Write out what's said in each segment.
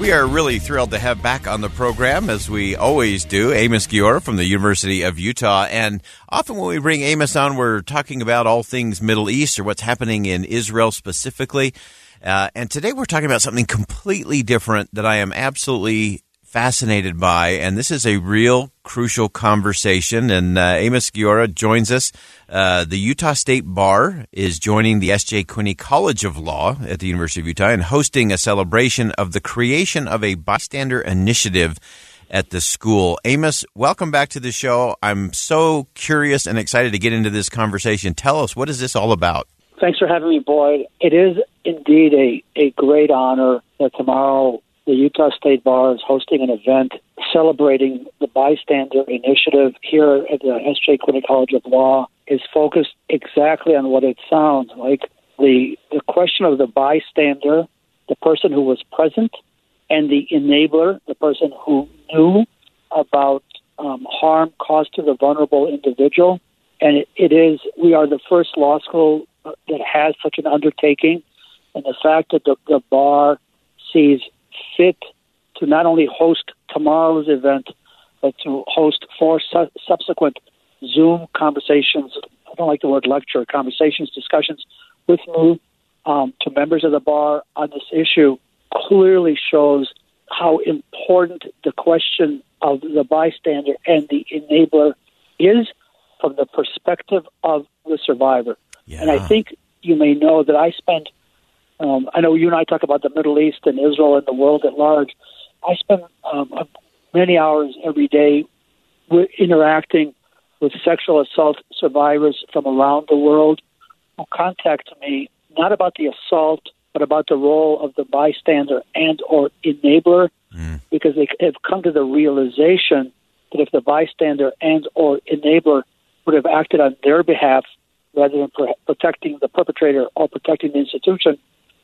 We are really thrilled to have back on the program, as we always do, Amos Guiora from the University of Utah. And often when we bring Amos on, we're talking about all things Middle East or what's happening in Israel specifically. Uh, and today we're talking about something completely different that I am absolutely fascinated by, and this is a real crucial conversation. And uh, Amos Guiora joins us. Uh, the Utah State Bar is joining the S.J. Quinney College of Law at the University of Utah and hosting a celebration of the creation of a bystander initiative at the school. Amos, welcome back to the show. I'm so curious and excited to get into this conversation. Tell us, what is this all about? Thanks for having me, Boyd. It is indeed a, a great honor that tomorrow the Utah State Bar is hosting an event celebrating the bystander initiative here at the S.J. Quinney College of Law is focused exactly on what it sounds like the the question of the bystander, the person who was present, and the enabler, the person who knew about um, harm caused to the vulnerable individual. And it, it is we are the first law school uh, that has such an undertaking, and the fact that the, the bar sees fit to not only host tomorrow's event, but to host four su- subsequent Zoom conversations. I don't like the word lecture, conversations, discussions with me um, to members of the bar on this issue clearly shows how important the question of the bystander and the enabler is from the perspective of the survivor. Yeah. And I think you may know that I spent um, I know you and I talk about the Middle East and Israel and the world at large. I spend um, many hours every day interacting with sexual assault survivors from around the world who contact me not about the assault but about the role of the bystander and or enabler mm. because they have come to the realization that if the bystander and or enabler would have acted on their behalf rather than protecting the perpetrator or protecting the institution,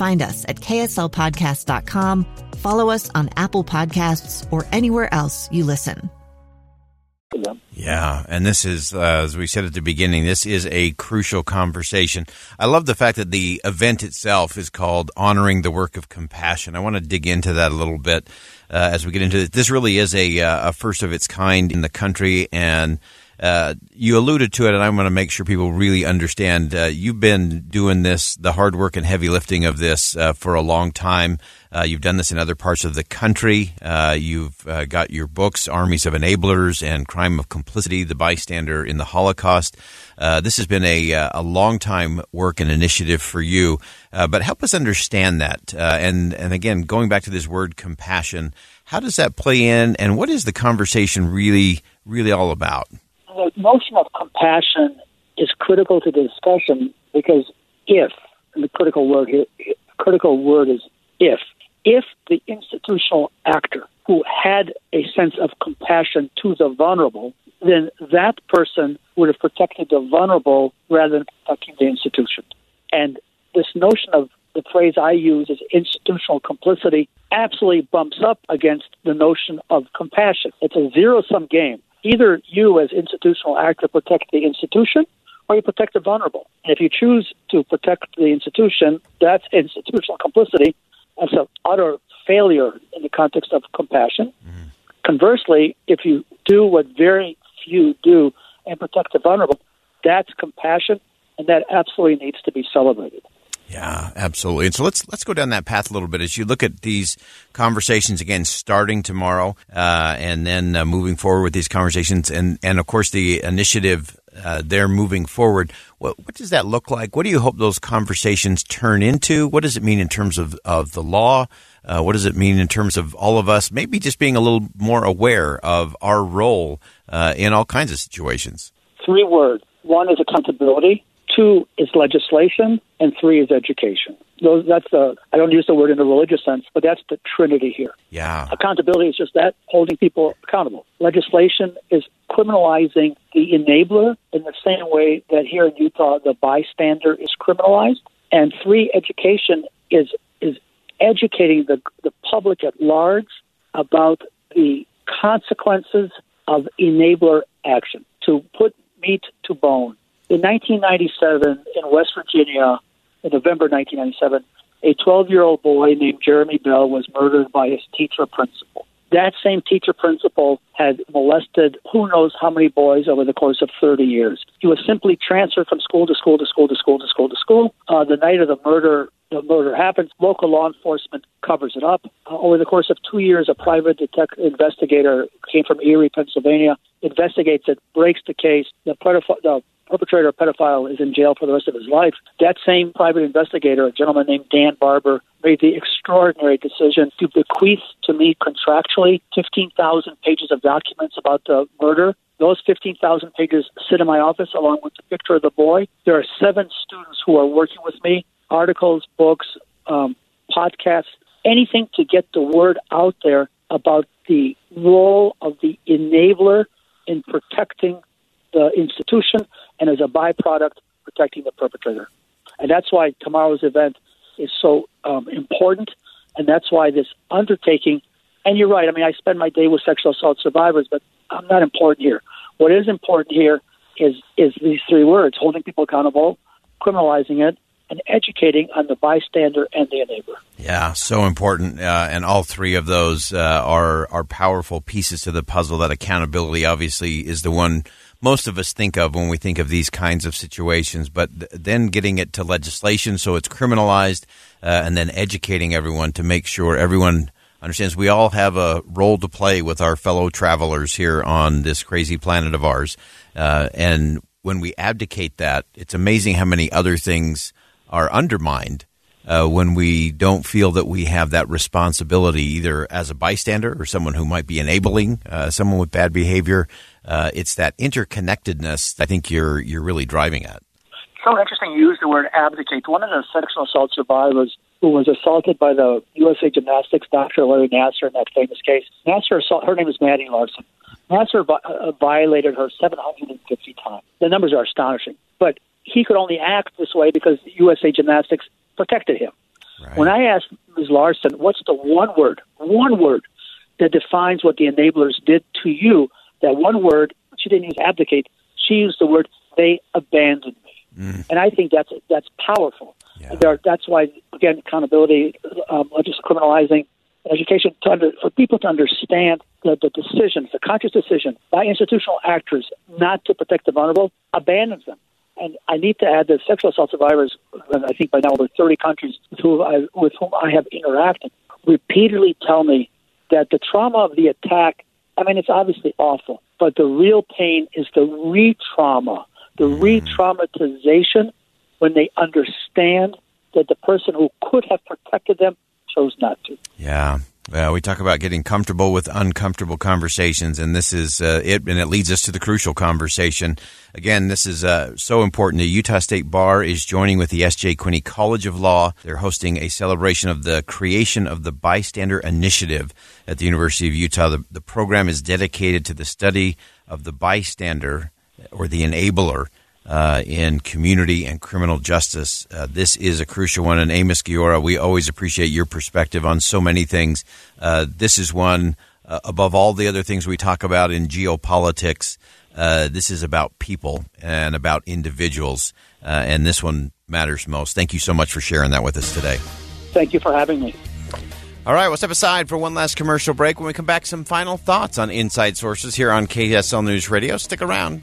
Find us at kslpodcast.com follow us on Apple Podcasts or anywhere else you listen. Yeah, and this is, uh, as we said at the beginning, this is a crucial conversation. I love the fact that the event itself is called Honoring the Work of Compassion. I want to dig into that a little bit uh, as we get into it. This really is a, uh, a first of its kind in the country, and uh, you alluded to it, and I'm going to make sure people really understand. Uh, you've been doing this, the hard work and heavy lifting of this, uh, for a long time. Uh, you've done this in other parts of the country. Uh, you've got your books, Armies of Enablers and Crime of Complicity, The Bystander in the Holocaust. this has been a, a long time work and initiative for you. but help us understand that. and, and again, going back to this word compassion, how does that play in, and what is the conversation really, really all about? The notion of compassion is critical to the discussion because if, and the critical word here, critical word is if, if the institutional actor who had a sense of compassion to the vulnerable, then that person would have protected the vulnerable rather than protecting the institution. And this notion of the phrase I use is institutional complicity absolutely bumps up against the notion of compassion. It's a zero sum game. Either you, as institutional actor, protect the institution, or you protect the vulnerable. And if you choose to protect the institution, that's institutional complicity. That's an utter failure in the context of compassion. Mm-hmm. Conversely, if you do what very few do and protect the vulnerable, that's compassion, and that absolutely needs to be celebrated. Yeah, absolutely. And so let's let's go down that path a little bit as you look at these conversations again, starting tomorrow, uh, and then uh, moving forward with these conversations, and and of course the initiative uh, there moving forward. What what does that look like? What do you hope those conversations turn into? What does it mean in terms of of the law? Uh, what does it mean in terms of all of us? Maybe just being a little more aware of our role uh, in all kinds of situations. Three words. One is accountability two is legislation, and three is education. Those, that's the, I don't use the word in a religious sense, but that's the trinity here. Yeah. Accountability is just that, holding people accountable. Legislation is criminalizing the enabler in the same way that here in Utah the bystander is criminalized. And three, education is, is educating the, the public at large about the consequences of enabler action. To put meat to bone, in 1997, in West Virginia, in November 1997, a 12 year old boy named Jeremy Bell was murdered by his teacher principal. That same teacher principal had molested who knows how many boys over the course of 30 years. He was simply transferred from school to school to school to school to school to school. Uh, the night of the murder, the murder happens. Local law enforcement covers it up. Uh, over the course of two years, a private detective investigator came from Erie, Pennsylvania, investigates it, breaks the case. The, the perpetrator, of pedophile, is in jail for the rest of his life. That same private investigator, a gentleman named Dan Barber, made the extraordinary decision to bequeath to me contractually 15,000 pages of documents about the murder. Those 15,000 pages sit in my office along with the picture of the boy. There are seven students who are working with me, articles, books, um, podcasts, anything to get the word out there about the role of the enabler in protecting the institution and as a byproduct, protecting the perpetrator. And that's why tomorrow's event is so um, important, and that's why this undertaking. And you're right. I mean, I spend my day with sexual assault survivors, but I'm not important here. What is important here is is these three words: holding people accountable, criminalizing it, and educating on the bystander and the enabler. Yeah, so important, uh, and all three of those uh, are are powerful pieces to the puzzle. That accountability, obviously, is the one most of us think of when we think of these kinds of situations. But th- then getting it to legislation so it's criminalized, uh, and then educating everyone to make sure everyone understands we all have a role to play with our fellow travelers here on this crazy planet of ours. Uh, and when we abdicate that, it's amazing how many other things are undermined. Uh, when we don't feel that we have that responsibility, either as a bystander or someone who might be enabling uh, someone with bad behavior, uh, it's that interconnectedness that I think you're you're really driving at. So interesting. You use the word abdicate. One of the sexual assault survivors who was assaulted by the USA Gymnastics Dr. Larry Nassar in that famous case. Nassar assault. Her name is Mattie Larson. Nassar vi- uh, violated her 750 times. The numbers are astonishing, but he could only act this way because USA Gymnastics protected him. Right. When I asked Ms. Larson, "What's the one word, one word that defines what the enablers did to you?" That one word, she didn't use abdicate, she used the word they abandoned me. Mm. And I think that's that's powerful. Yeah. There, that's why again accountability, um, just criminalizing education to under, for people to understand the, the decisions, the conscious decision by institutional actors not to protect the vulnerable abandons them. And I need to add that sexual assault survivors, I think by now over 30 countries with whom I, with whom I have interacted, repeatedly tell me that the trauma of the attack I mean, it's obviously awful, but the real pain is the re trauma, the mm. re traumatization when they understand that the person who could have protected them chose not to. Yeah. Well, we talk about getting comfortable with uncomfortable conversations, and this is uh, it, and it leads us to the crucial conversation. Again, this is uh, so important. The Utah State Bar is joining with the S.J. Quinney College of Law. They're hosting a celebration of the creation of the Bystander Initiative at the University of Utah. The, the program is dedicated to the study of the bystander or the enabler uh, in community and criminal justice. Uh, this is a crucial one. And Amos Guiora, we always appreciate your perspective on so many things. Uh, this is one, uh, above all the other things we talk about in geopolitics, uh, this is about people and about individuals. Uh, and this one matters most. Thank you so much for sharing that with us today. Thank you for having me. All right, we'll step aside for one last commercial break. When we come back, some final thoughts on Inside Sources here on KSL News Radio. Stick around.